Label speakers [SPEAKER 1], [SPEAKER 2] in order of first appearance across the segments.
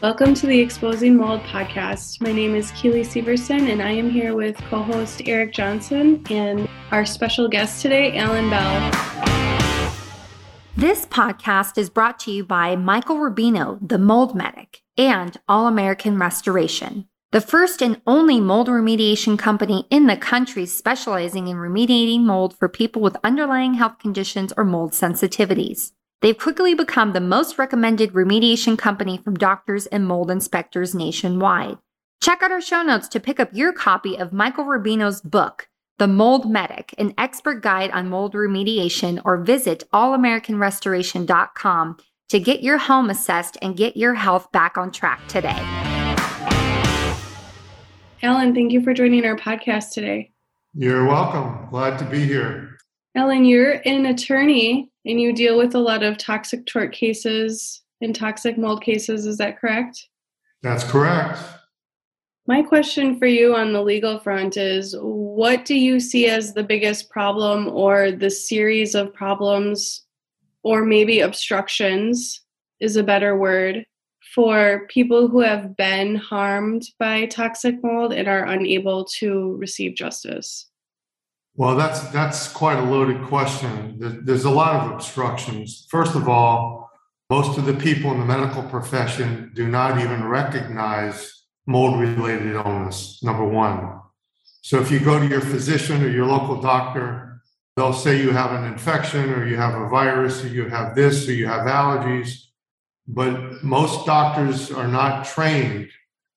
[SPEAKER 1] Welcome to the Exposing Mold podcast. My name is Keely Severson, and I am here with co host Eric Johnson and our special guest today, Alan Bell.
[SPEAKER 2] This podcast is brought to you by Michael Rubino, the Mold Medic, and All American Restoration, the first and only mold remediation company in the country specializing in remediating mold for people with underlying health conditions or mold sensitivities. They've quickly become the most recommended remediation company from doctors and mold inspectors nationwide. Check out our show notes to pick up your copy of Michael Rubino's book, The Mold Medic, an expert guide on mold remediation, or visit allamericanrestoration.com to get your home assessed and get your health back on track today.
[SPEAKER 1] Alan, thank you for joining our podcast today.
[SPEAKER 3] You're welcome. Glad to be here.
[SPEAKER 1] Alan, you're an attorney and you deal with a lot of toxic tort cases and toxic mold cases. Is that correct?
[SPEAKER 3] That's correct.
[SPEAKER 1] My question for you on the legal front is what do you see as the biggest problem or the series of problems, or maybe obstructions is a better word, for people who have been harmed by toxic mold and are unable to receive justice?
[SPEAKER 3] Well, that's that's quite a loaded question. There's a lot of obstructions. First of all, most of the people in the medical profession do not even recognize mold-related illness. Number one. So if you go to your physician or your local doctor, they'll say you have an infection or you have a virus or you have this or you have allergies. But most doctors are not trained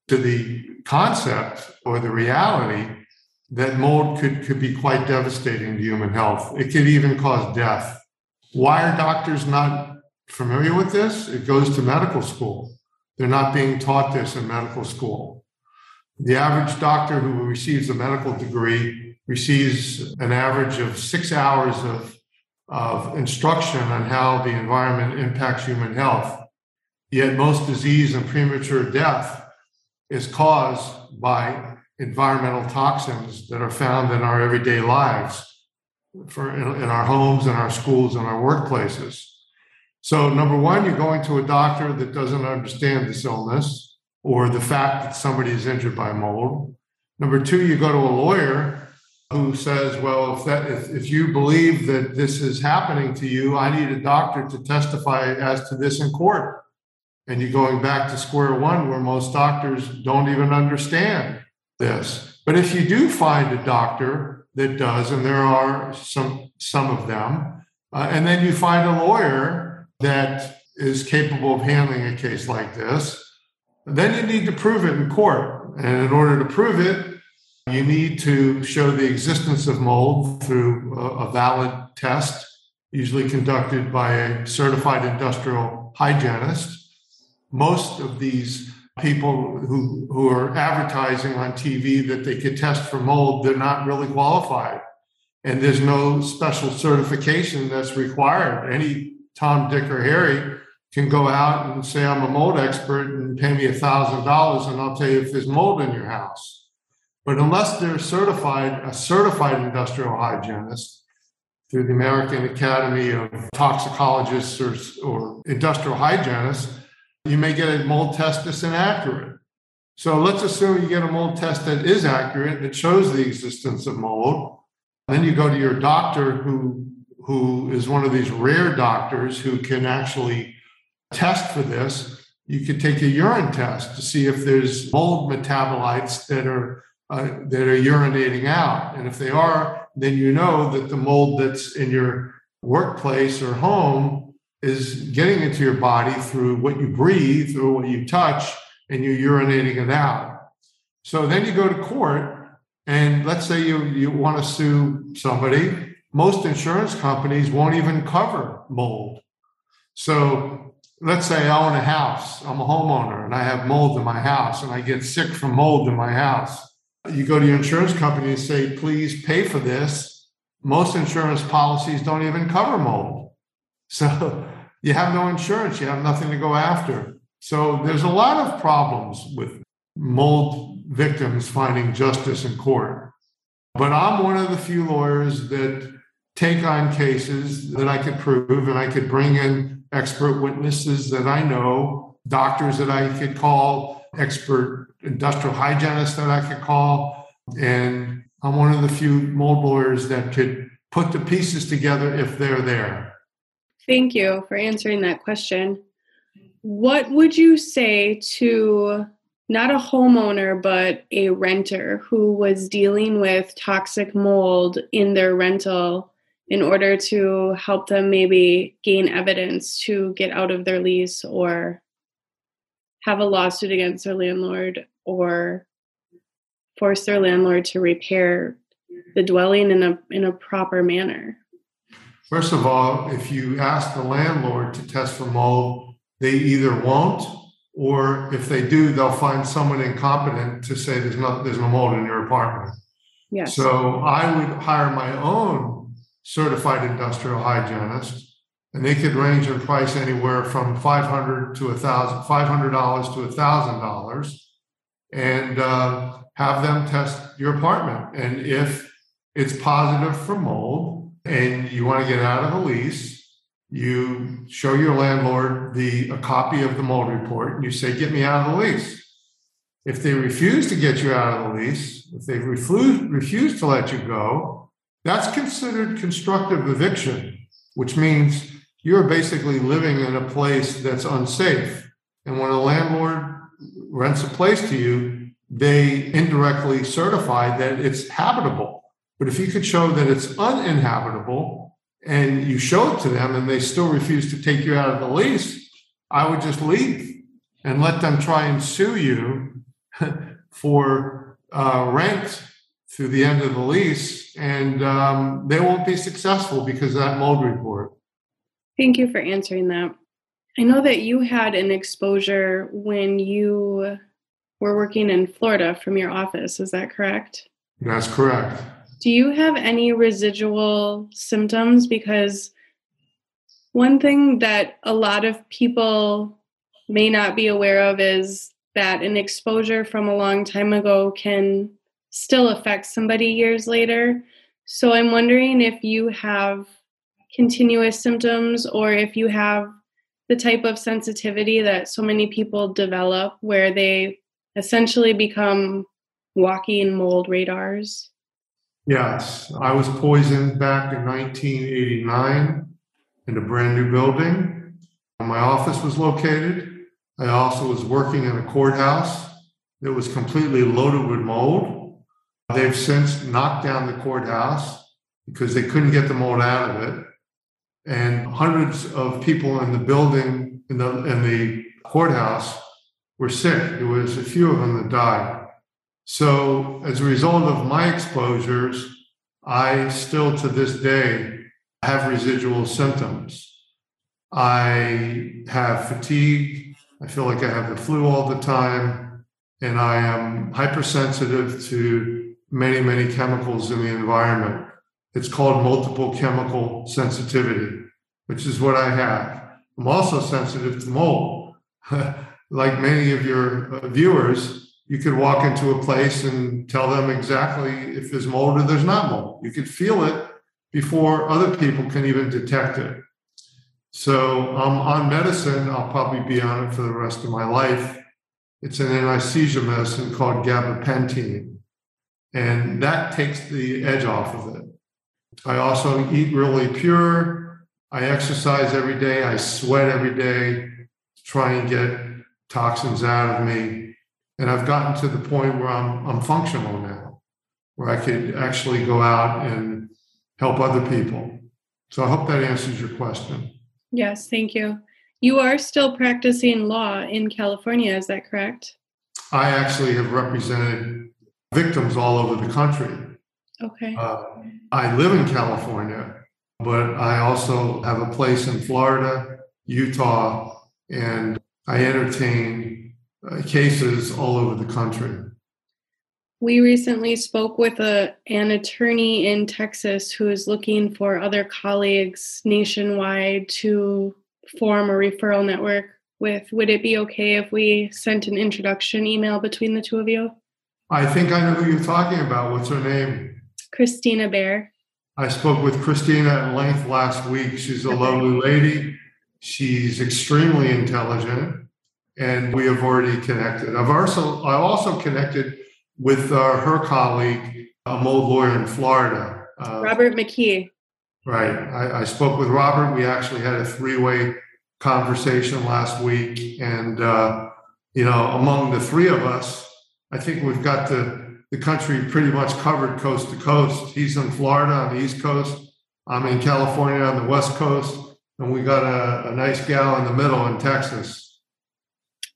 [SPEAKER 3] to the concept or the reality that mold could, could be quite devastating to human health. It could even cause death. Why are doctors not familiar with this? It goes to medical school. They're not being taught this in medical school. The average doctor who receives a medical degree receives an average of six hours of, of instruction on how the environment impacts human health. Yet most disease and premature death is caused by environmental toxins that are found in our everyday lives for in, in our homes and our schools and our workplaces. So number one you're going to a doctor that doesn't understand this illness or the fact that somebody is injured by mold. Number two you go to a lawyer who says well if that if, if you believe that this is happening to you i need a doctor to testify as to this in court. And you're going back to square one where most doctors don't even understand this. But if you do find a doctor that does, and there are some some of them, uh, and then you find a lawyer that is capable of handling a case like this, then you need to prove it in court. And in order to prove it, you need to show the existence of mold through a, a valid test, usually conducted by a certified industrial hygienist. Most of these people who, who are advertising on TV that they could test for mold, they're not really qualified. And there's no special certification that's required. Any Tom, Dick, or Harry can go out and say, I'm a mold expert and pay me a $1,000 and I'll tell you if there's mold in your house. But unless they're certified, a certified industrial hygienist through the American Academy of Toxicologists or, or industrial hygienists, you may get a mold test that's inaccurate. So let's assume you get a mold test that is accurate, that shows the existence of mold. Then you go to your doctor who, who is one of these rare doctors who can actually test for this. You could take a urine test to see if there's mold metabolites that are uh, that are urinating out. And if they are, then you know that the mold that's in your workplace or home is getting into your body through what you breathe, through what you touch, and you're urinating it out. So then you go to court, and let's say you, you want to sue somebody. Most insurance companies won't even cover mold. So let's say I own a house, I'm a homeowner, and I have mold in my house, and I get sick from mold in my house. You go to your insurance company and say, please pay for this. Most insurance policies don't even cover mold. So you have no insurance, you have nothing to go after. So there's a lot of problems with mold victims finding justice in court. But I'm one of the few lawyers that take on cases that I could prove and I could bring in expert witnesses that I know doctors that I could call, expert industrial hygienists that I could call. And I'm one of the few mold lawyers that could put the pieces together if they're there.
[SPEAKER 1] Thank you for answering that question. What would you say to not a homeowner, but a renter who was dealing with toxic mold in their rental in order to help them maybe gain evidence to get out of their lease or have a lawsuit against their landlord or force their landlord to repair the dwelling in a in a proper manner?
[SPEAKER 3] First of all, if you ask the landlord to test for mold, they either won't or if they do, they'll find someone incompetent to say there's no there's no mold in your apartment.
[SPEAKER 1] Yes.
[SPEAKER 3] So I would hire my own certified industrial hygienist, and they could range in price anywhere from five hundred to a thousand, five hundred dollars to a thousand dollars, and uh, have them test your apartment. And if it's positive for mold, and you want to get out of the lease, you show your landlord the a copy of the mold report and you say get me out of the lease. If they refuse to get you out of the lease if they refuse, refuse to let you go that's considered constructive eviction which means you're basically living in a place that's unsafe. And when a landlord rents a place to you they indirectly certify that it's habitable but if you could show that it's uninhabitable and you show it to them and they still refuse to take you out of the lease, I would just leave and let them try and sue you for uh, rent through the end of the lease. And um, they won't be successful because of that mold report.
[SPEAKER 1] Thank you for answering that. I know that you had an exposure when you were working in Florida from your office. Is that correct?
[SPEAKER 3] That's correct.
[SPEAKER 1] Do you have any residual symptoms? Because one thing that a lot of people may not be aware of is that an exposure from a long time ago can still affect somebody years later. So I'm wondering if you have continuous symptoms or if you have the type of sensitivity that so many people develop where they essentially become walking mold radars.
[SPEAKER 3] Yes, I was poisoned back in 1989 in a brand new building. My office was located. I also was working in a courthouse that was completely loaded with mold. They've since knocked down the courthouse because they couldn't get the mold out of it. And hundreds of people in the building, in the, in the courthouse, were sick. There was a few of them that died. So, as a result of my exposures, I still to this day have residual symptoms. I have fatigue. I feel like I have the flu all the time. And I am hypersensitive to many, many chemicals in the environment. It's called multiple chemical sensitivity, which is what I have. I'm also sensitive to mold. like many of your uh, viewers, you could walk into a place and tell them exactly if there's mold or there's not mold. You could feel it before other people can even detect it. So I'm on medicine. I'll probably be on it for the rest of my life. It's an anti seizure medicine called gabapentin, and that takes the edge off of it. I also eat really pure. I exercise every day. I sweat every day to try and get toxins out of me and I've gotten to the point where I'm I'm functional now, where I could actually go out and help other people. So I hope that answers your question.
[SPEAKER 1] Yes, thank you. You are still practicing law in California, is that correct?
[SPEAKER 3] I actually have represented victims all over the country.
[SPEAKER 1] Okay.
[SPEAKER 3] Uh, I live in California, but I also have a place in Florida, Utah, and I entertain uh, cases all over the country.
[SPEAKER 1] We recently spoke with a, an attorney in Texas who is looking for other colleagues nationwide to form a referral network with. Would it be okay if we sent an introduction email between the two of you?
[SPEAKER 3] I think I know who you're talking about. What's her name?
[SPEAKER 1] Christina Bear.
[SPEAKER 3] I spoke with Christina at length last week. She's a okay. lovely lady. She's extremely intelligent and we have already connected. I've also I also connected with uh, her colleague, a mold lawyer in Florida,
[SPEAKER 1] uh, Robert McKee.
[SPEAKER 3] Right. I, I, spoke with Robert. We actually had a three-way conversation last week, and uh, you know, among the three of us, I think we've got the the country pretty much covered coast to coast. He's in Florida on the East Coast. I'm in California on the West Coast, and we got a, a nice gal in the middle in Texas.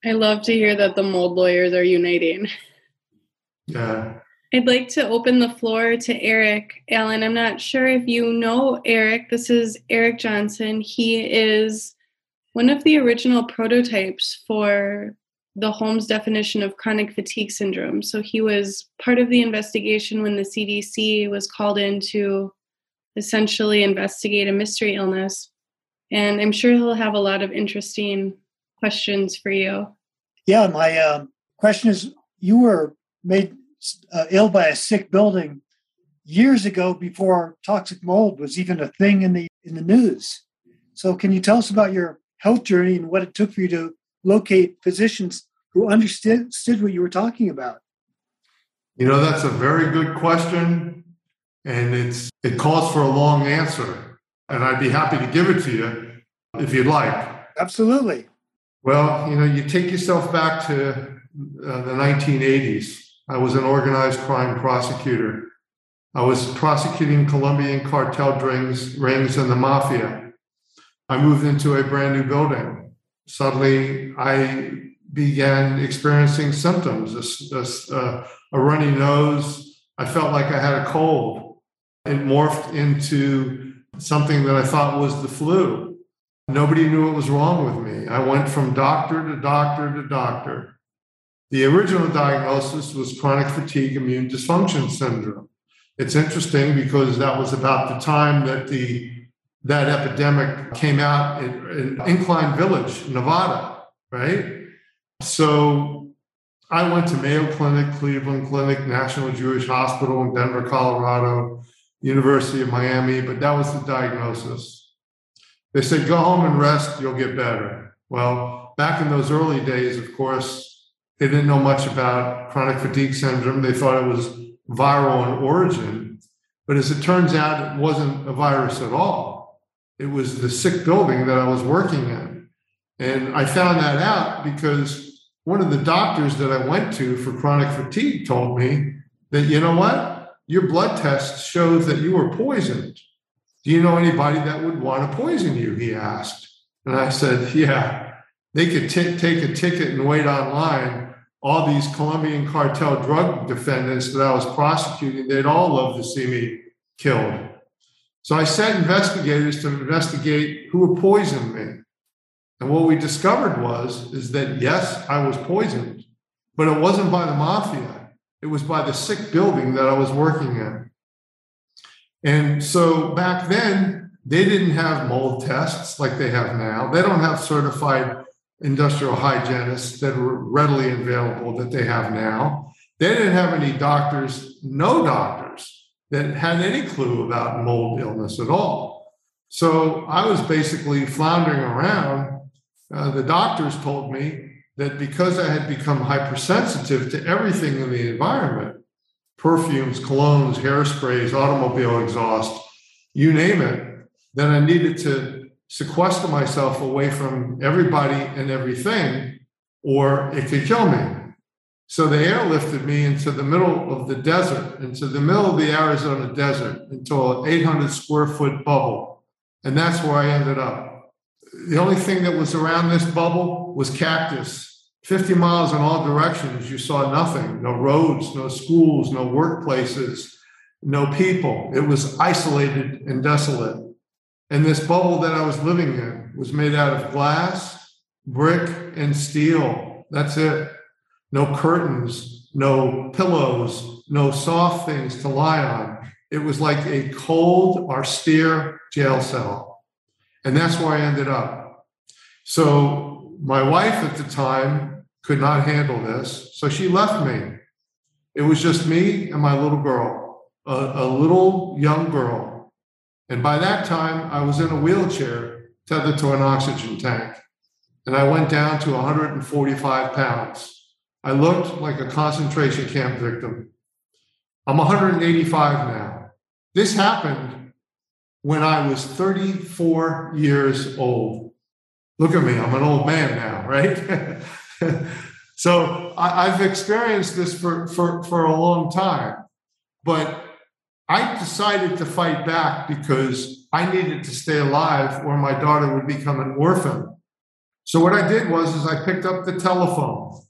[SPEAKER 1] I love to hear that the mold lawyers are uniting.
[SPEAKER 3] Yeah.
[SPEAKER 1] I'd like to open the floor to Eric. Alan, I'm not sure if you know Eric. This is Eric Johnson. He is one of the original prototypes for the Holmes definition of chronic fatigue syndrome. So he was part of the investigation when the CDC was called in to essentially investigate a mystery illness. And I'm sure he'll have a lot of interesting questions for you.
[SPEAKER 4] Yeah, my uh, question is you were made uh, ill by a sick building years ago before toxic mold was even a thing in the in the news. So can you tell us about your health journey and what it took for you to locate physicians who understood what you were talking about?
[SPEAKER 3] You know, that's a very good question. And it's it calls for a long answer. And I'd be happy to give it to you if you'd like.
[SPEAKER 4] Absolutely.
[SPEAKER 3] Well, you know, you take yourself back to uh, the 1980s. I was an organized crime prosecutor. I was prosecuting Colombian cartel rings, rings and the mafia. I moved into a brand new building. Suddenly, I began experiencing symptoms a, a, a runny nose. I felt like I had a cold. It morphed into something that I thought was the flu. Nobody knew what was wrong with me. I went from doctor to doctor to doctor. The original diagnosis was chronic fatigue immune dysfunction syndrome. It's interesting because that was about the time that the that epidemic came out in, in Incline Village, Nevada, right? So I went to Mayo Clinic, Cleveland Clinic, National Jewish Hospital in Denver, Colorado, University of Miami, but that was the diagnosis. They said, go home and rest, you'll get better. Well, back in those early days, of course, they didn't know much about chronic fatigue syndrome. They thought it was viral in origin. But as it turns out, it wasn't a virus at all. It was the sick building that I was working in. And I found that out because one of the doctors that I went to for chronic fatigue told me that, you know what? Your blood test showed that you were poisoned. Do you know anybody that would want to poison you? He asked. And I said, yeah, they could t- take a ticket and wait online. All these Colombian cartel drug defendants that I was prosecuting, they'd all love to see me killed. So I sent investigators to investigate who poisoned me. And what we discovered was is that yes, I was poisoned, but it wasn't by the mafia. It was by the sick building that I was working in. And so back then, they didn't have mold tests like they have now. They don't have certified industrial hygienists that were readily available that they have now. They didn't have any doctors, no doctors that had any clue about mold illness at all. So I was basically floundering around. Uh, the doctors told me that because I had become hypersensitive to everything in the environment perfumes, colognes, hairsprays, automobile exhaust, you name it then I needed to sequester myself away from everybody and everything, or it could kill me. So they airlifted me into the middle of the desert, into the middle of the Arizona desert, into an 800 square foot bubble. And that's where I ended up. The only thing that was around this bubble was cactus. 50 miles in all directions, you saw nothing no roads, no schools, no workplaces, no people. It was isolated and desolate. And this bubble that I was living in was made out of glass, brick, and steel. That's it. No curtains, no pillows, no soft things to lie on. It was like a cold, austere jail cell. And that's where I ended up. So my wife at the time could not handle this. So she left me. It was just me and my little girl, a, a little young girl and by that time, I was in a wheelchair tethered to an oxygen tank. and I went down to 145 pounds. I looked like a concentration camp victim. I'm 185 now. This happened when I was 34 years old. Look at me, I'm an old man now, right? so I, have experienced this for, for, for a long time. But I decided to fight back because I needed to stay alive or my daughter would become an orphan. So what I did was is I picked up the telephone.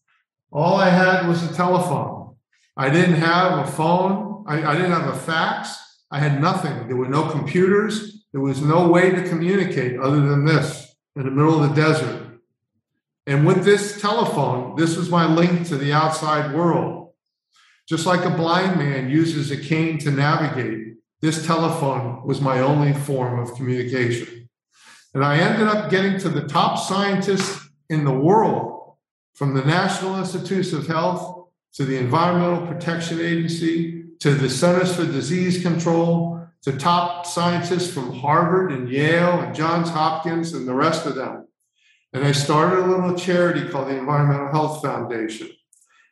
[SPEAKER 3] All I had was a telephone. I didn't have a phone. I, I didn't have a fax. I had nothing. There were no computers. There was no way to communicate other than this in the middle of the desert. And with this telephone, this was my link to the outside world. Just like a blind man uses a cane to navigate, this telephone was my only form of communication. And I ended up getting to the top scientists in the world, from the National Institutes of Health to the Environmental Protection Agency to the Centers for Disease Control to top scientists from Harvard and Yale and Johns Hopkins and the rest of them. And I started a little charity called the Environmental Health Foundation.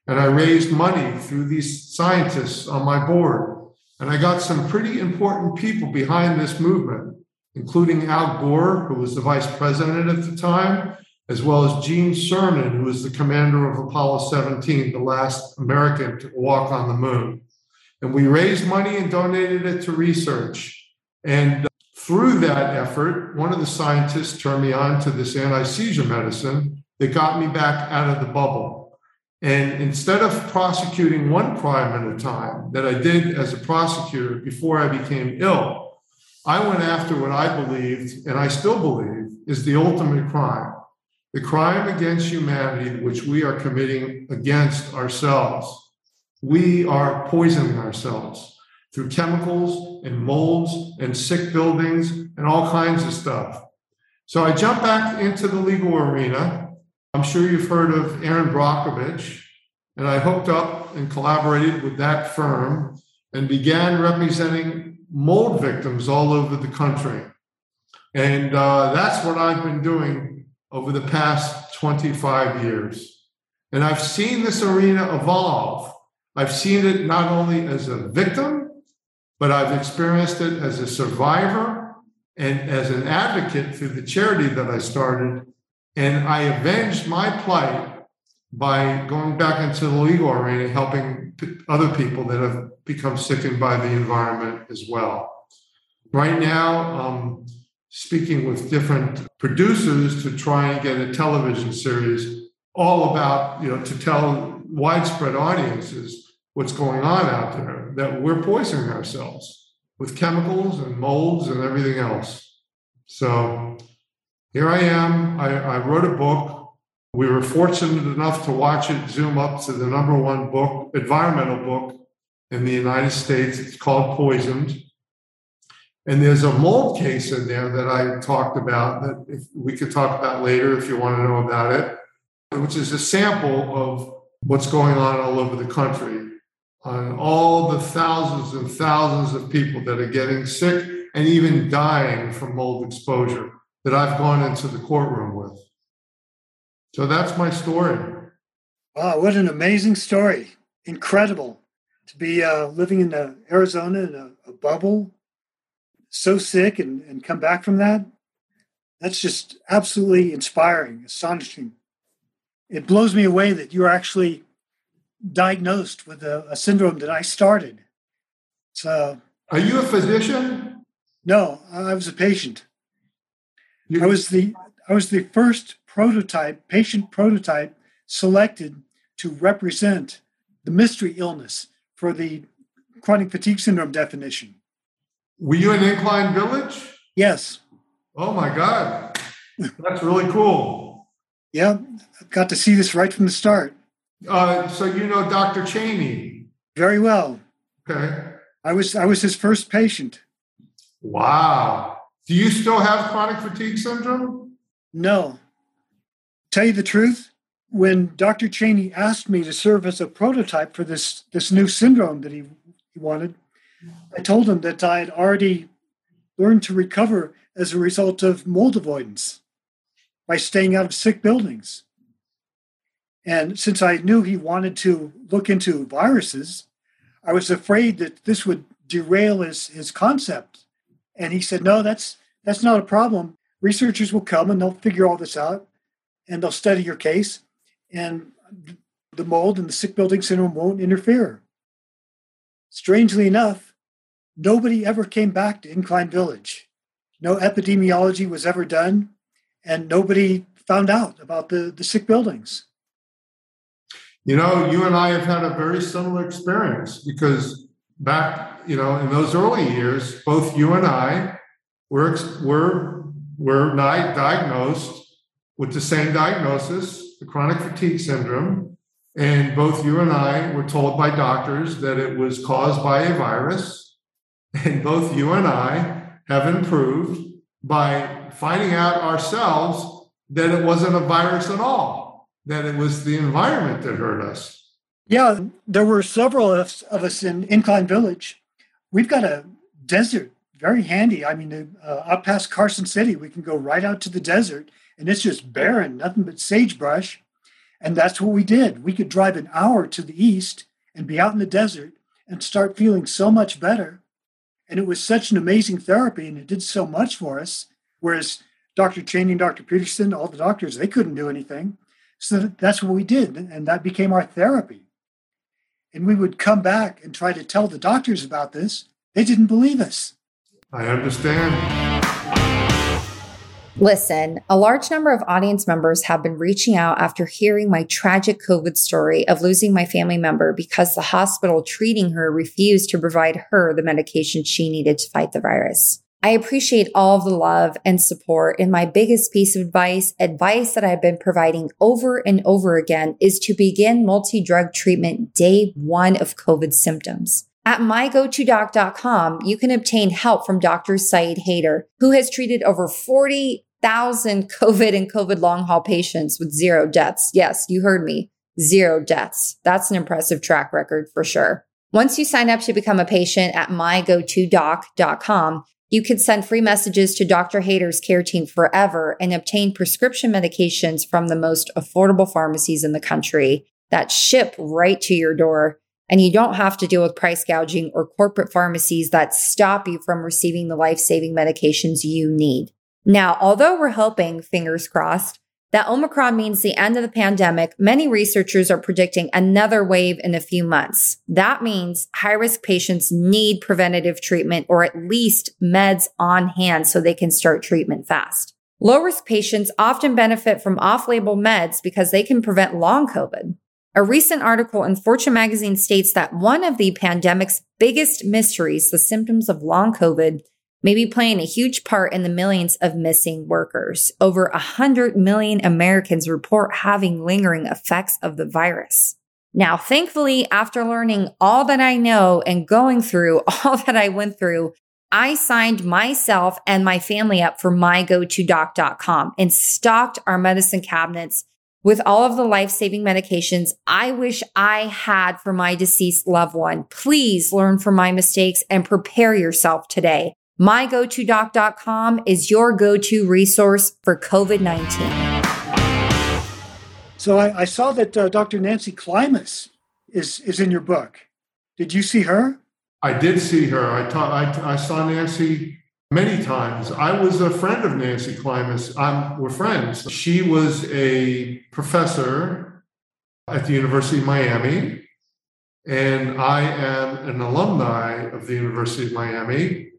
[SPEAKER 3] And I raised money through these scientists on my board. And I got some pretty important people behind this movement, including Al Gore, who was the vice president at the time, as well as Gene Cernan, who was the commander of Apollo 17, the last American to walk on the moon. And we raised money and donated it to research. And through that effort, one of the scientists turned me on to this anti seizure medicine that got me back out of the bubble. And instead of prosecuting one crime at a time that I did as a prosecutor before I became ill, I went after what I believed, and I still believe, is the ultimate crime. The crime against humanity, which we are committing against ourselves. We are poisoning ourselves through chemicals and molds and sick buildings and all kinds of stuff. So I jump back into the legal arena. I'm sure you've heard of Erin Brockovich, and I hooked up and collaborated with that firm and began representing mold victims all over the country. And uh, that's what I've been doing over the past 25 years. And I've seen this arena evolve I've seen it not only as a victim, but I've experienced it as a survivor and as an advocate through the charity that I started. And I avenged my plight by going back into the legal arena, helping other people that have become sickened by the environment as well. Right now, I'm speaking with different producers to try and get a television series all about, you know, to tell widespread audiences what's going on out there, that we're poisoning ourselves with chemicals and molds and everything else. So here I am. I, I wrote a book. We were fortunate enough to watch it zoom up to the number one book, environmental book in the United States. It's called Poisoned. And there's a mold case in there that I talked about that if we could talk about later if you want to know about it, which is a sample of what's going on all over the country on all the thousands and thousands of people that are getting sick and even dying from mold exposure that I've gone into the courtroom with. So that's my story.
[SPEAKER 4] Wow, what an amazing story. Incredible to be uh, living in uh, Arizona in a, a, bubble, so sick, and, and come back from that. That's just absolutely inspiring, astonishing. It blows me away that you're actually diagnosed with a, a syndrome that I started. So,
[SPEAKER 3] are you a physician?
[SPEAKER 4] No, I was a patient. You, I was the I was the first prototype patient prototype selected to represent the mystery illness for the chronic fatigue syndrome definition.
[SPEAKER 3] Were you in Incline Village?
[SPEAKER 4] Yes.
[SPEAKER 3] Oh my God. That's really cool.
[SPEAKER 4] yeah, I got to see this right from the start.
[SPEAKER 3] Uh, so you know Dr. Cheney?
[SPEAKER 4] Very well.
[SPEAKER 3] Okay.
[SPEAKER 4] I was I was his first patient.
[SPEAKER 3] Wow. Do you still have chronic fatigue syndrome?
[SPEAKER 4] No. Tell you the truth, when Dr. Cheney asked me to serve as a prototype for this this new syndrome that he, he wanted, I told him that I had already learned to recover as a result of mold avoidance. by staying out of sick buildings. And since I knew he wanted to look into viruses, I was afraid that this would derail his, his concept. And he said, No, that's that's not a problem. Researchers will come and they'll figure all this out and they'll study your case. And the mold and the sick building syndrome won't interfere. Strangely enough, nobody ever came back to Incline Village. No epidemiology was ever done, and nobody found out about the, the sick buildings.
[SPEAKER 3] You know, you and I have had a very similar experience because back, you know, in those early years, both you and I were were were diagnosed with the same diagnosis, the chronic fatigue syndrome, and both you and I were told by doctors that it was caused by a virus. And both you and I have improved by finding out ourselves that it wasn't a virus at all, that it was the environment that hurt us.
[SPEAKER 4] Yeah, there were several of us, of us in Incline Village. We've got a desert very handy. I mean, uh, up past Carson City, we can go right out to the desert and it's just barren, nothing but sagebrush. And that's what we did. We could drive an hour to the east and be out in the desert and start feeling so much better. And it was such an amazing therapy and it did so much for us. Whereas Dr. Cheney and Dr. Peterson, all the doctors, they couldn't do anything. So that's what we did. And that became our therapy. And we would come back and try to tell the doctors about this. They didn't believe us.
[SPEAKER 3] I understand.
[SPEAKER 2] Listen, a large number of audience members have been reaching out after hearing my tragic COVID story of losing my family member because the hospital treating her refused to provide her the medication she needed to fight the virus. I appreciate all of the love and support. And my biggest piece of advice, advice that I've been providing over and over again, is to begin multi drug treatment day one of COVID symptoms. At mygotodoc.com, you can obtain help from Dr. Syed Haider, who has treated over 40,000 COVID and COVID long haul patients with zero deaths. Yes, you heard me. Zero deaths. That's an impressive track record for sure. Once you sign up to become a patient at mygotodoc.com, you can send free messages to Dr. Haider's care team forever and obtain prescription medications from the most affordable pharmacies in the country that ship right to your door and you don't have to deal with price gouging or corporate pharmacies that stop you from receiving the life saving medications you need. Now, although we're hoping, fingers crossed, that Omicron means the end of the pandemic, many researchers are predicting another wave in a few months. That means high risk patients need preventative treatment or at least meds on hand so they can start treatment fast. Low risk patients often benefit from off label meds because they can prevent long COVID. A recent article in Fortune magazine states that one of the pandemic's biggest mysteries, the symptoms of long COVID, may be playing a huge part in the millions of missing workers. Over 100 million Americans report having lingering effects of the virus. Now, thankfully, after learning all that I know and going through all that I went through, I signed myself and my family up for mygotodoc.com and stocked our medicine cabinets with all of the life saving medications I wish I had for my deceased loved one. Please learn from my mistakes and prepare yourself today. MyGoToDoc.com is your go to resource for COVID 19.
[SPEAKER 4] So I, I saw that uh, Dr. Nancy Klimas is, is in your book. Did you see her?
[SPEAKER 3] I did see her. I, ta- I, I saw Nancy many times. I was a friend of Nancy Klimas. I'm, we're friends. She was a professor at the University of Miami, and I am an alumni of the University of Miami.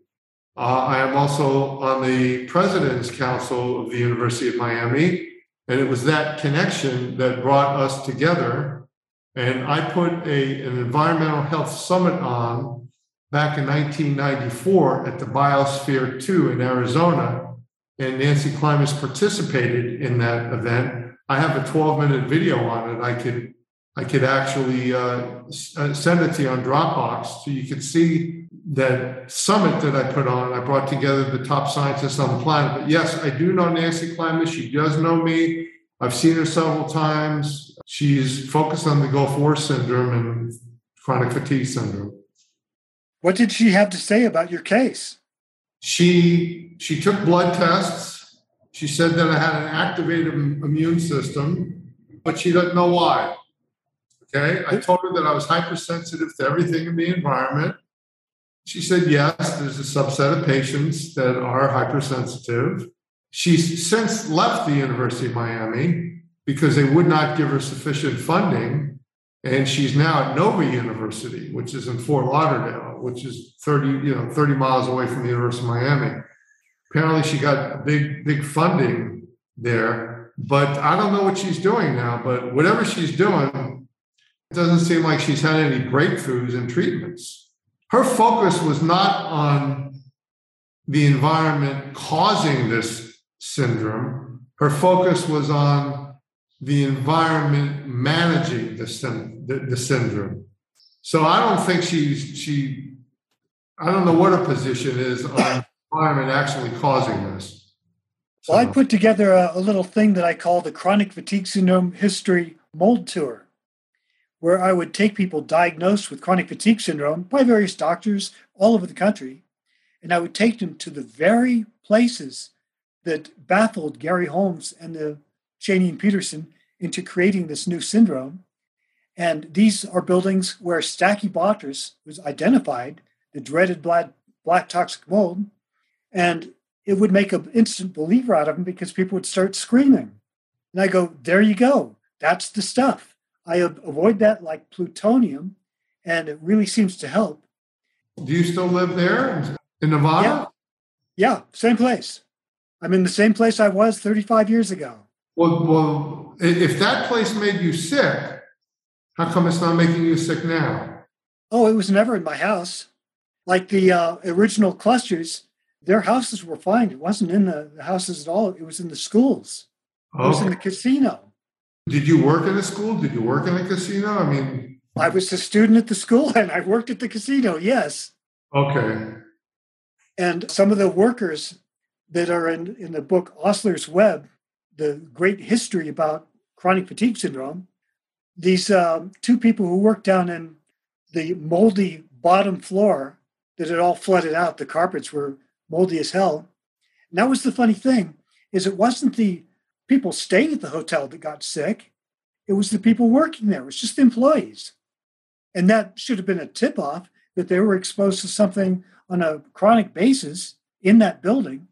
[SPEAKER 3] Uh, I am also on the President's Council of the University of Miami, and it was that connection that brought us together. And I put a, an environmental health summit on back in 1994 at the Biosphere 2 in Arizona, and Nancy Klimas participated in that event. I have a 12 minute video on it. I could I could actually uh, uh, send it to you on Dropbox so you could see that summit that I put on. I brought together the top scientists on the planet. But yes, I do know Nancy Klimas. She does know me. I've seen her several times. She's focused on the Gulf War syndrome and chronic fatigue syndrome.
[SPEAKER 4] What did she have to say about your case?
[SPEAKER 3] She she took blood tests. She said that I had an activated immune system, but she doesn't know why. Okay. I told her that I was hypersensitive to everything in the environment. She said, yes, there's a subset of patients that are hypersensitive. She's since left the University of Miami because they would not give her sufficient funding. And she's now at Nova University, which is in Fort Lauderdale, which is 30, you know, 30 miles away from the University of Miami. Apparently she got big, big funding there. But I don't know what she's doing now, but whatever she's doing, it doesn't seem like she's had any breakthroughs in treatments. Her focus was not on the environment causing this syndrome. Her focus was on the environment managing the, the, the syndrome. So I don't think she's she. I don't know what her position is on environment actually causing this.
[SPEAKER 4] So. Well, I put together a, a little thing that I call the chronic fatigue syndrome history mold tour where I would take people diagnosed with chronic fatigue syndrome by various doctors all over the country, and I would take them to the very places that baffled Gary Holmes and the Cheney and Peterson into creating this new syndrome. And these are buildings where Stachybotrys was identified, the dreaded black, black toxic mold, and it would make an instant believer out of them because people would start screaming. And I go, there you go. That's the stuff. I avoid that like plutonium, and it really seems to help.
[SPEAKER 3] Do you still live there in Nevada?
[SPEAKER 4] Yeah, yeah same place. I'm in the same place I was 35 years ago.
[SPEAKER 3] Well, well, if that place made you sick, how come it's not making you sick now?
[SPEAKER 4] Oh, it was never in my house. Like the uh, original clusters, their houses were fine. It wasn't in the, the houses at all. It was in the schools. It was in the casino.
[SPEAKER 3] Did you work in a school? Did you work in a casino? I mean,
[SPEAKER 4] I was a student at the school and I worked at the casino, yes.
[SPEAKER 3] Okay.
[SPEAKER 4] And some of the workers that are in, in the book Osler's Web, the great history about chronic fatigue syndrome, these um, two people who worked down in the moldy bottom floor that had all flooded out, the carpets were moldy as hell. And that was the funny thing, is it wasn't the people staying at the hotel that got sick. It was the people working there. It was just employees. And that should have been a tip off that they were exposed to something on a chronic basis in that building.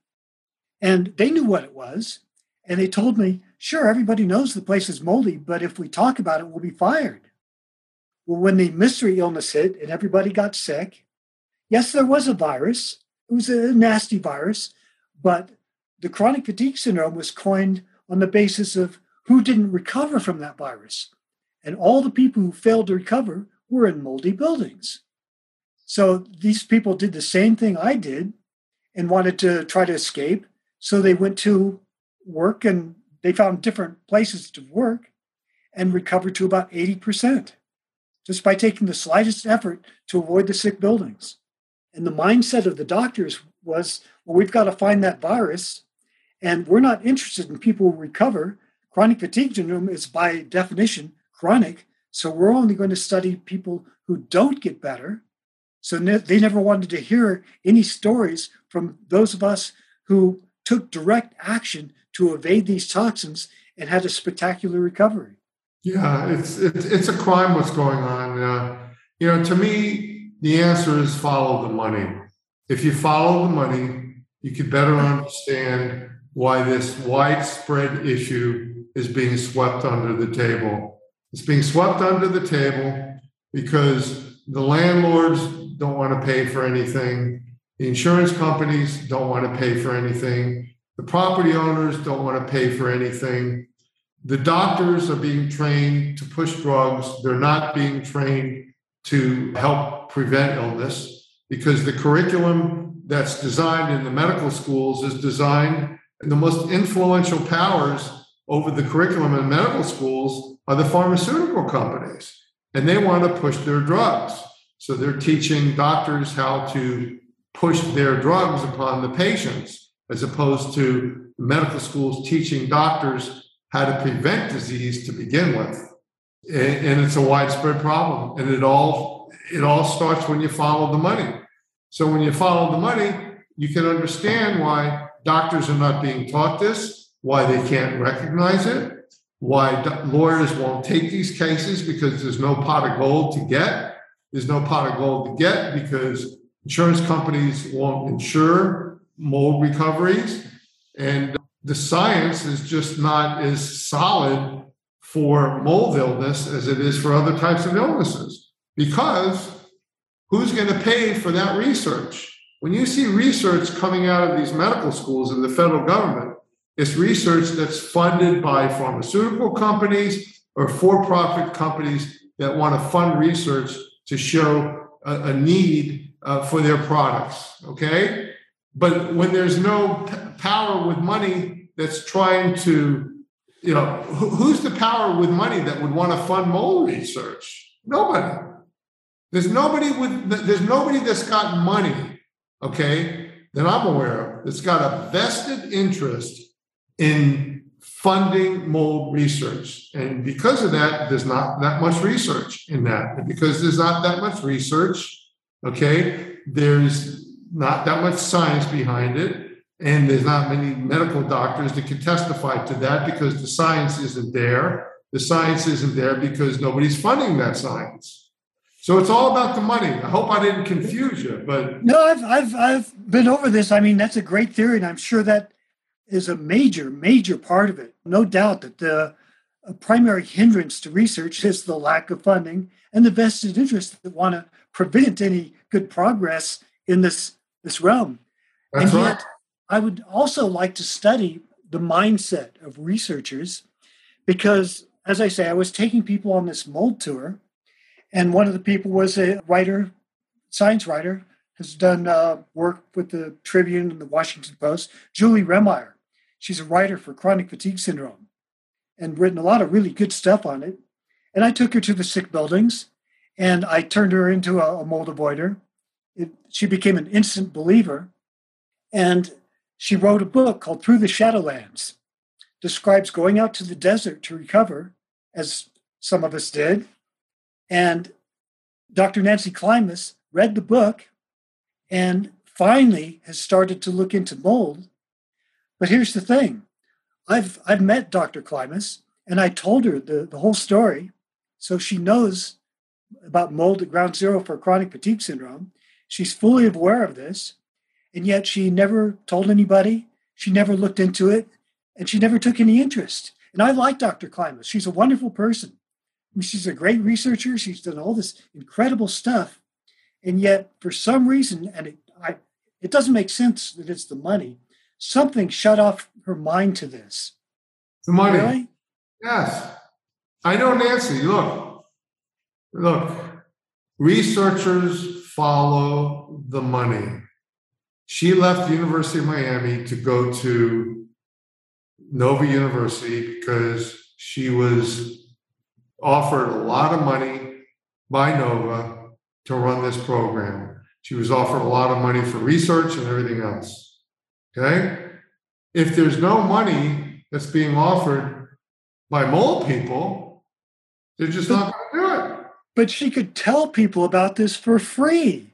[SPEAKER 4] And they knew what it was. And they told me, sure, everybody knows the place is moldy, but if we talk about it, we'll be fired. Well, when the mystery illness hit and everybody got sick, yes, there was a virus. It was a nasty virus, but the chronic fatigue syndrome was coined on the basis of who didn't recover from that virus. And all the people who failed to recover were in moldy buildings. So these people did the same thing I did and wanted to try to escape. So they went to work and they found different places to work and recovered to about 80% just by taking the slightest effort to avoid the sick buildings. And the mindset of the doctors was well, we've got to find that virus and we're not interested in people who recover. Chronic fatigue syndrome is by definition chronic. So we're only going to study people who don't get better. So ne- they never wanted to hear any stories from those of us who took direct action to evade these toxins and had a spectacular recovery.
[SPEAKER 3] Yeah, it's it's, it's a crime what's going on. Uh, you know, to me, the answer is follow the money. If you follow the money, you can better understand why this widespread issue is being swept under the table. It's being swept under the table because the landlords don't want to pay for anything, the insurance companies don't want to pay for anything, the property owners don't want to pay for anything. The doctors are being trained to push drugs, they're not being trained to help prevent illness because the curriculum that's designed in the medical schools is designed the most influential powers over the curriculum in medical schools are the pharmaceutical companies. And they want to push their drugs. So they're teaching doctors how to push their drugs upon the patients, as opposed to medical schools teaching doctors how to prevent disease to begin with. And, it's a widespread problem. And it all it all starts when you follow the money. So when you follow the money, you can understand why doctors are not being taught this, why they can't recognize it, why lawyers won't take these cases because there's no pot of gold to get. There's no pot of gold to get because insurance companies won't insure mold recoveries. And the science is just not as solid for mold illness as it is for other types of illnesses because who's going to pay for that research? When you see research coming out of these medical schools and the federal government, it's research that's funded by pharmaceutical companies or for profit companies that want to fund research to show a, a need uh, for their products. Okay. But when there's no p- power with money that's trying to, you know, who, who's the power with money that would want to fund mole research? Nobody. There's nobody with, there's nobody that's got money okay, that I'm aware of that's got a vested interest in funding mold research. And because of that, there's not that much research in that. And because there's not that much research, okay, there's not that much science behind it. And there's not many medical doctors that can testify to that because the science isn't there. The science isn't there because nobody's funding that science. So it's all about the money. I hope I didn't confuse you, but
[SPEAKER 4] no, I've I've I've been over this. I mean, that's a great theory, and I'm sure that is a major major part of it. No doubt that the primary hindrance to research is the lack of funding and the vested interests that want to prevent any good progress in this this realm.
[SPEAKER 3] That's and yet, right.
[SPEAKER 4] I would also like to study the mindset of researchers because, as I say, I was taking people on this mold tour and one of the people was a writer, science writer, has done uh, work with the Tribune and the Washington Post, Julie Rehmeyer. She's a writer for chronic fatigue syndrome and written a lot of really good stuff on it. And I took her to the sick buildings and I turned her into a, a mold avoider. It, she became an instant believer. And she wrote a book called Through the Shadowlands, describes going out to the desert to recover, as some of us did, and Dr. Nancy Klimas read the book and finally has started to look into mold. But here's the thing I've, I've met Dr. Klimas and I told her the, the whole story. So she knows about mold at ground zero for chronic fatigue syndrome. She's fully aware of this. And yet she never told anybody. She never looked into it and she never took any interest. And I like Dr. Klimas. She's a wonderful person she's a great researcher. She's done all this incredible stuff. And yet, for some reason, and it, I, it doesn't make sense that it's the money, something shut off her mind to this.
[SPEAKER 3] The money. Really? Yes. I know Nancy. Look, look, researchers follow the money. She left the University of Miami to go to Nova University because she was offered a lot of money by Nova to run this program. She was offered a lot of money for research and everything else. Okay? If there's no money that's being offered by mold people, they're just not going to do it.
[SPEAKER 4] But she could tell people about this for free.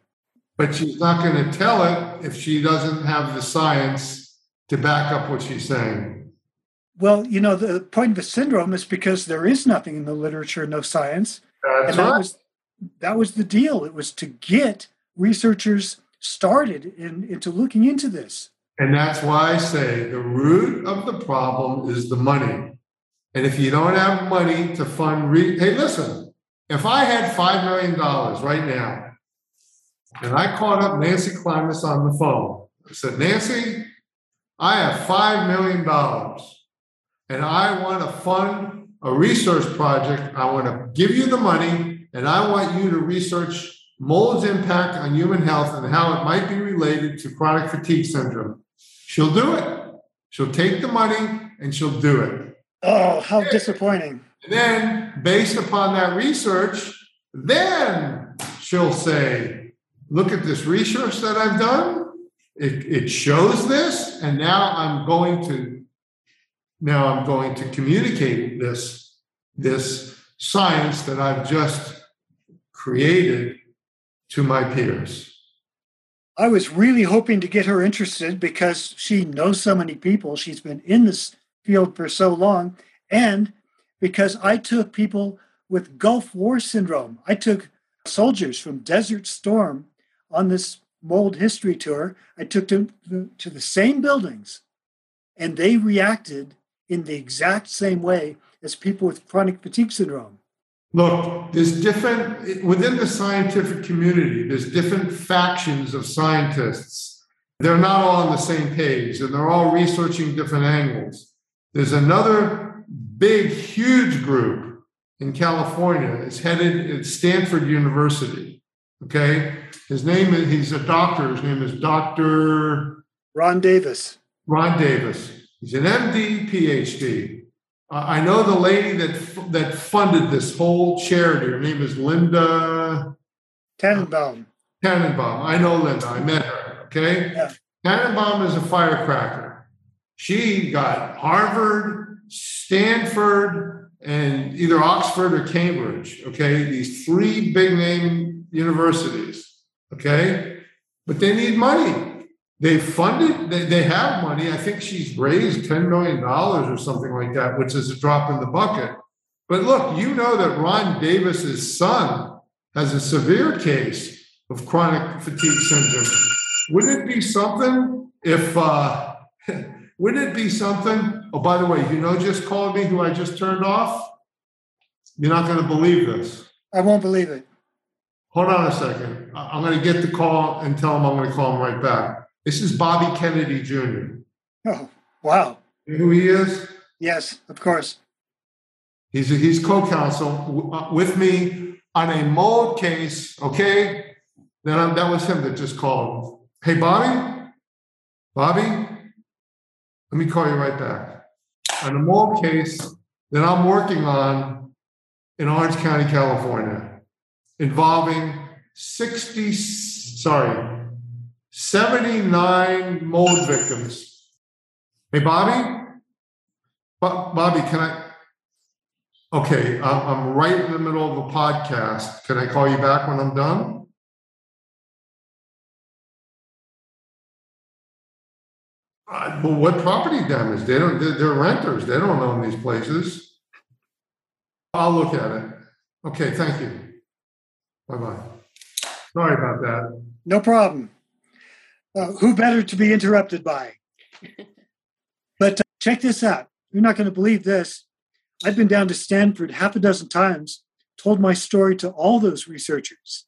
[SPEAKER 3] But she's not going to tell it if she doesn't have the science to back up what she's saying.
[SPEAKER 4] Well, you know, the point of the syndrome is because there is nothing in the literature, no science.
[SPEAKER 3] That's
[SPEAKER 4] and
[SPEAKER 3] that
[SPEAKER 4] right. was that was the deal. It was to get researchers started in, into looking into this.
[SPEAKER 3] And that's why I say the root of the problem is the money. And if you don't have money to fund, re- hey, listen, if I had $5 million right now and I called up Nancy Klimas on the phone, I said, Nancy, I have $5 million and I want to fund a research project. I want to give you the money and I want you to research mold's impact on human health and how it might be related to chronic fatigue syndrome. She'll do it. She'll take the money and she'll do it.
[SPEAKER 4] Oh, how disappointing.
[SPEAKER 3] And then, based upon that research, then she'll say, Look at this research that I've done. It, it shows this. And now I'm going to now I'm going to communicate this, this science that I've just created to my peers.
[SPEAKER 4] I was really hoping to get her interested because she knows so many people. She's been in this field for so long. And because I took people with Gulf War syndrome, I took soldiers from Desert Storm on this mold history tour. I took them to the same buildings and they reacted in the exact same way as people with chronic fatigue syndrome.
[SPEAKER 3] Look, there's different, within the scientific community, there's different factions of scientists. They're not all on the same page and they're all researching different angles. There's another big, huge group in California. It's headed at Stanford University. Okay. His name is, he's a doctor. His name is Dr.
[SPEAKER 4] Ron Davis.
[SPEAKER 3] Ron Davis. He's an MD, PhD. Uh, I know the lady that that funded this whole charity. Her name is Linda
[SPEAKER 4] Tannenbaum.
[SPEAKER 3] Tannenbaum. I know Linda. I met her. Okay. Yeah. Tannenbaum is a firecracker. She got Harvard, Stanford, and either Oxford or Cambridge. Okay. These three big name universities. Okay. But they need money they funded they, they have money. I think she's raised $10 million or something like that which is a drop in the bucket. But look you know that ron davis's son has a severe case of chronic fatigue syndrome. Wouldn't it be something if uh wouldn't it be something oh by the way you know just called me who i just turned off? You're not going to believe this.
[SPEAKER 4] I won't believe it.
[SPEAKER 3] Hold on a second. I'm going to get the call and tell him i'm going to call him right back this is Bobby Kennedy Jr.
[SPEAKER 4] Oh, wow.
[SPEAKER 3] You know who he is?
[SPEAKER 4] Yes, of course.
[SPEAKER 3] He's, he's co counsel uh, with me on a mold case, okay? Then I'm, that was him that just called. Hey, Bobby? Bobby? Let me call you right back. On a mold case that I'm working on in Orange County, California, involving 60, sorry, 79 mold victims. Hey, Bobby? Bobby, can I? Okay, I'm right in the middle of a podcast. Can I call you back when I'm done? Uh, well, what property damage? They don't. They're, they're renters. They don't own these places. I'll look at it. Okay, thank you. Bye bye. Sorry about that.
[SPEAKER 4] No problem. Uh, who better to be interrupted by? but uh, check this out. You're not going to believe this. I've been down to Stanford half a dozen times, told my story to all those researchers.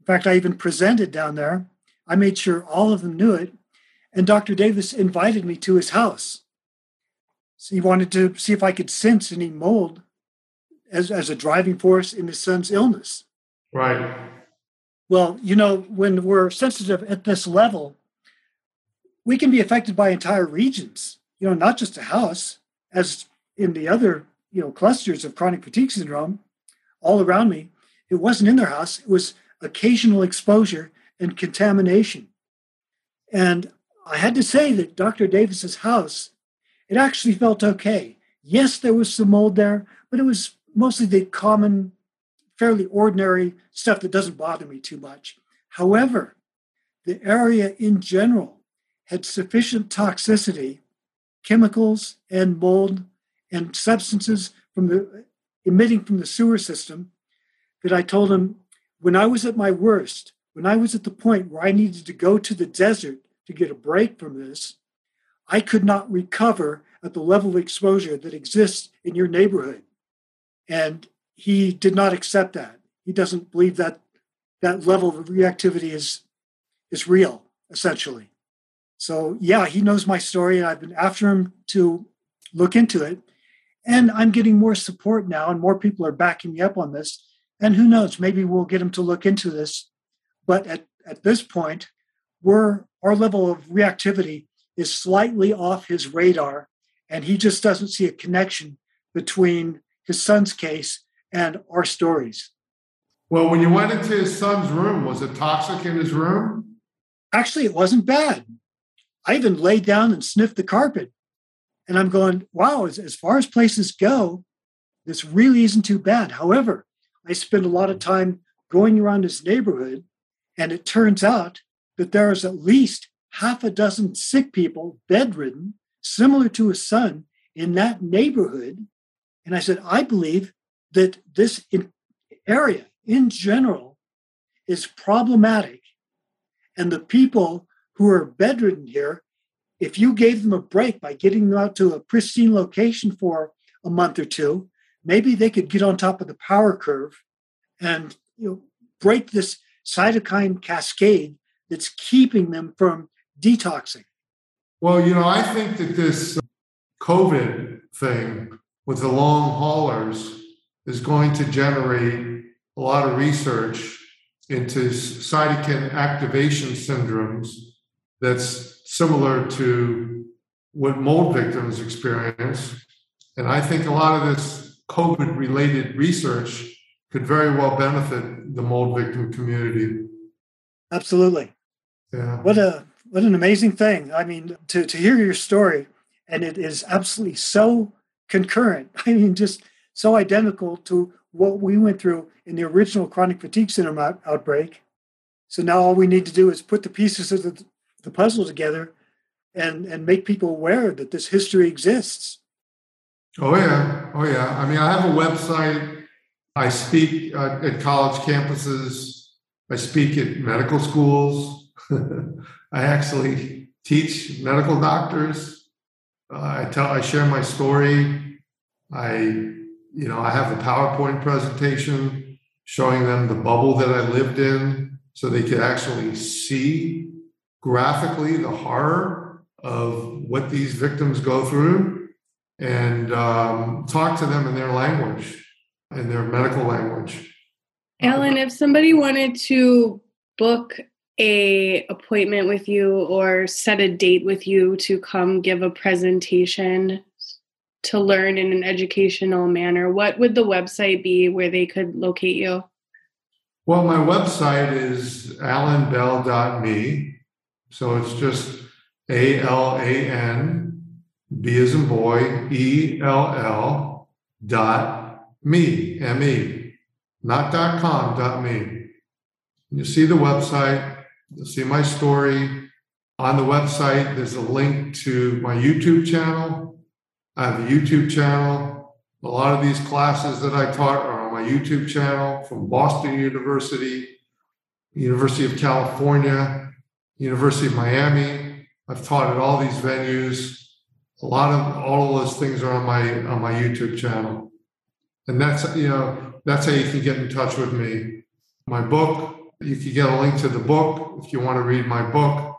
[SPEAKER 4] In fact, I even presented down there. I made sure all of them knew it. And Dr. Davis invited me to his house. So he wanted to see if I could sense any mold as, as a driving force in his son's illness.
[SPEAKER 3] Right.
[SPEAKER 4] Well, you know, when we're sensitive at this level, we can be affected by entire regions, you know, not just a house, as in the other, you know, clusters of chronic fatigue syndrome all around me. It wasn't in their house, it was occasional exposure and contamination. And I had to say that Dr. Davis's house, it actually felt okay. Yes, there was some mold there, but it was mostly the common fairly ordinary stuff that doesn't bother me too much. However, the area in general had sufficient toxicity, chemicals and mold and substances from the emitting from the sewer system that I told him when I was at my worst, when I was at the point where I needed to go to the desert to get a break from this, I could not recover at the level of exposure that exists in your neighborhood. And he did not accept that. He doesn't believe that that level of reactivity is is real, essentially. So yeah, he knows my story, and I've been after him to look into it. And I'm getting more support now, and more people are backing me up on this. And who knows, maybe we'll get him to look into this. But at, at this point, we're our level of reactivity is slightly off his radar, and he just doesn't see a connection between his son's case and our stories.
[SPEAKER 3] Well, when you went into his son's room, was it toxic in his room?
[SPEAKER 4] Actually, it wasn't bad. I even laid down and sniffed the carpet. And I'm going, wow, as, as far as places go, this really isn't too bad. However, I spent a lot of time going around his neighborhood, and it turns out that there is at least half a dozen sick people, bedridden, similar to his son, in that neighborhood. And I said, I believe that this area in general is problematic. And the people who are bedridden here, if you gave them a break by getting them out to a pristine location for a month or two, maybe they could get on top of the power curve and you know, break this cytokine cascade that's keeping them from detoxing.
[SPEAKER 3] Well, you know, I think that this COVID thing with the long haulers is going to generate a lot of research into cytokine activation syndromes that's similar to what mold victims experience. And I think a lot of this COVID related research could very well benefit the mold victim community.
[SPEAKER 4] Absolutely.
[SPEAKER 3] Yeah.
[SPEAKER 4] What a what an amazing thing. I mean, to, to hear your story, and it is absolutely so concurrent. I mean, just so identical to what we went through in the original chronic fatigue syndrome out, outbreak. So now all we need to do is put the pieces of the, the puzzle together and, and make people aware that this history exists.
[SPEAKER 3] Oh, yeah. Oh, yeah. I mean, I have a website. I speak uh, at college campuses, I speak at medical schools. I actually teach medical doctors. Uh, I tell, I share my story. I, you know, I have a PowerPoint presentation showing them the bubble that I lived in, so they could actually see graphically the horror of what these victims go through, and um, talk to them in their language, in their medical language.
[SPEAKER 1] Alan, if somebody wanted to book a appointment with you or set a date with you to come give a presentation to learn in an educational manner, what would the website be where they could locate you?
[SPEAKER 3] Well, my website is alanbell.me. So it's just A L A N B as in boy, E L L dot me, M E, not dot com, dot me. You see the website, You'll see my story. On the website, there's a link to my YouTube channel. I have a YouTube channel. A lot of these classes that I taught are on my YouTube channel from Boston University, University of California, University of Miami. I've taught at all these venues. A lot of all of those things are on my on my YouTube channel. And that's you know, that's how you can get in touch with me. My book, you can get a link to the book if you want to read my book.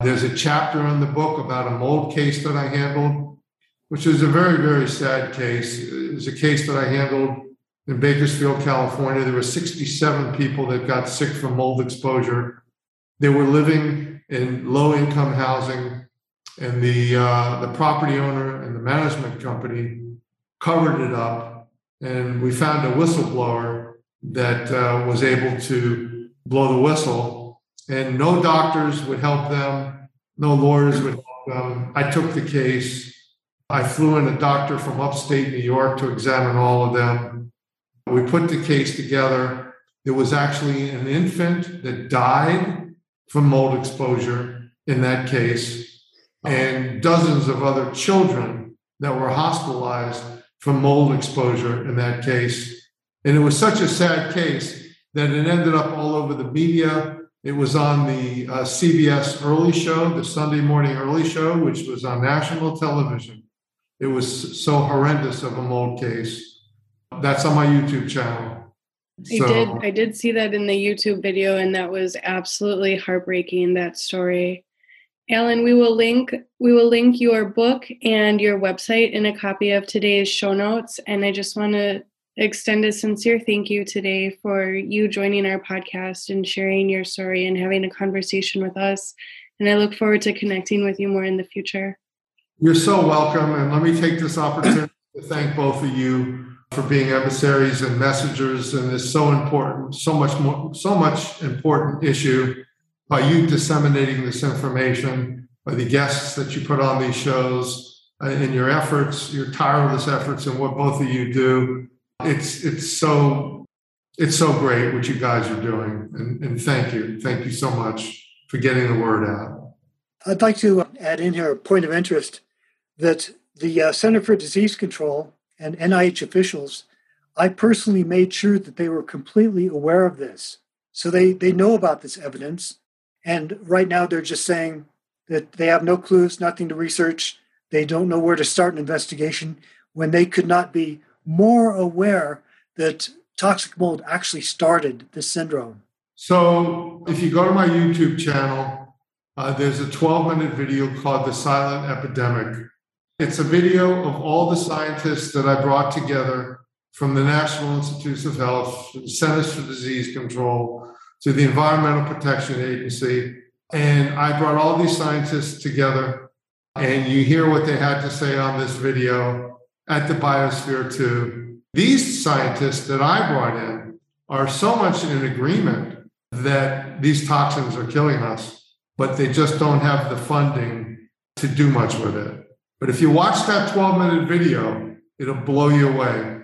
[SPEAKER 3] There's a chapter in the book about a mold case that I handled, which is a very, very sad case. It was a case that I handled in Bakersfield, California. There were 67 people that got sick from mold exposure. They were living in low income housing, and the, uh, the property owner and the management company covered it up. And we found a whistleblower that uh, was able to blow the whistle, and no doctors would help them, no lawyers would help them. I took the case. I flew in a doctor from upstate New York to examine all of them. We put the case together. There was actually an infant that died from mold exposure in that case, and dozens of other children that were hospitalized from mold exposure in that case. And it was such a sad case that it ended up all over the media. It was on the uh, CBS early show, the Sunday morning early show, which was on national television. It was so horrendous of a mold case. That's on my YouTube channel.
[SPEAKER 1] I did I did see that in the YouTube video and that was absolutely heartbreaking that story. Alan, we will link we will link your book and your website in a copy of today's show notes and I just want to extend a sincere thank you today for you joining our podcast and sharing your story and having a conversation with us. And I look forward to connecting with you more in the future.
[SPEAKER 3] You're so welcome. And let me take this opportunity to thank both of you for being emissaries and messengers in this so important, so much more, so much important issue. By you disseminating this information, by the guests that you put on these shows, uh, in your efforts, your tireless efforts, and what both of you do it's it's so it's so great what you guys are doing, and, and thank you, thank you so much. for getting the word out.
[SPEAKER 4] I'd like to add in here a point of interest that the uh, Center for Disease Control and NIH officials, I personally made sure that they were completely aware of this. So they, they know about this evidence. And right now they're just saying that they have no clues, nothing to research. They don't know where to start an investigation when they could not be more aware that toxic mold actually started this syndrome.
[SPEAKER 3] So if you go to my YouTube channel, uh, there's a 12 minute video called The Silent Epidemic. It's a video of all the scientists that I brought together from the National Institutes of Health, Centers for Disease Control, to the Environmental Protection Agency. And I brought all these scientists together, and you hear what they had to say on this video at the Biosphere 2. These scientists that I brought in are so much in agreement that these toxins are killing us, but they just don't have the funding to do much with it. But if you watch that 12 minute video, it'll blow you away.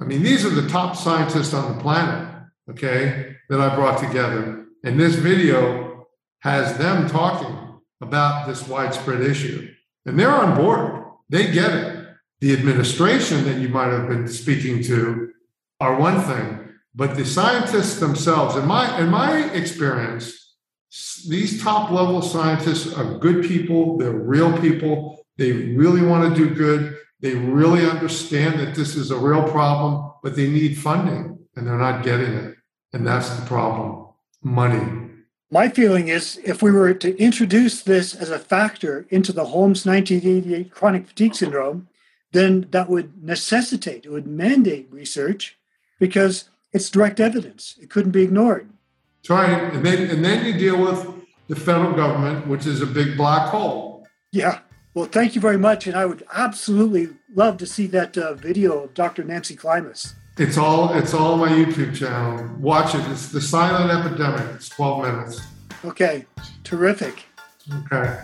[SPEAKER 3] I mean, these are the top scientists on the planet, okay, that I brought together. And this video has them talking about this widespread issue. And they're on board, they get it. The administration that you might have been speaking to are one thing, but the scientists themselves, in my in my experience, these top level scientists are good people. They're real people. They really want to do good. They really understand that this is a real problem, but they need funding and they're not getting it. And that's the problem money.
[SPEAKER 4] My feeling is if we were to introduce this as a factor into the Holmes 1988 chronic fatigue syndrome, then that would necessitate, it would mandate research because it's direct evidence. It couldn't be ignored.
[SPEAKER 3] Right. And then, and then you deal with the federal government, which is a big black hole.
[SPEAKER 4] Yeah. Well, thank you very much. And I would absolutely love to see that uh, video of Dr. Nancy Klimas.
[SPEAKER 3] It's all it's all on my YouTube channel. Watch it. It's the silent epidemic. It's 12 minutes.
[SPEAKER 4] Okay. Terrific.
[SPEAKER 3] Okay.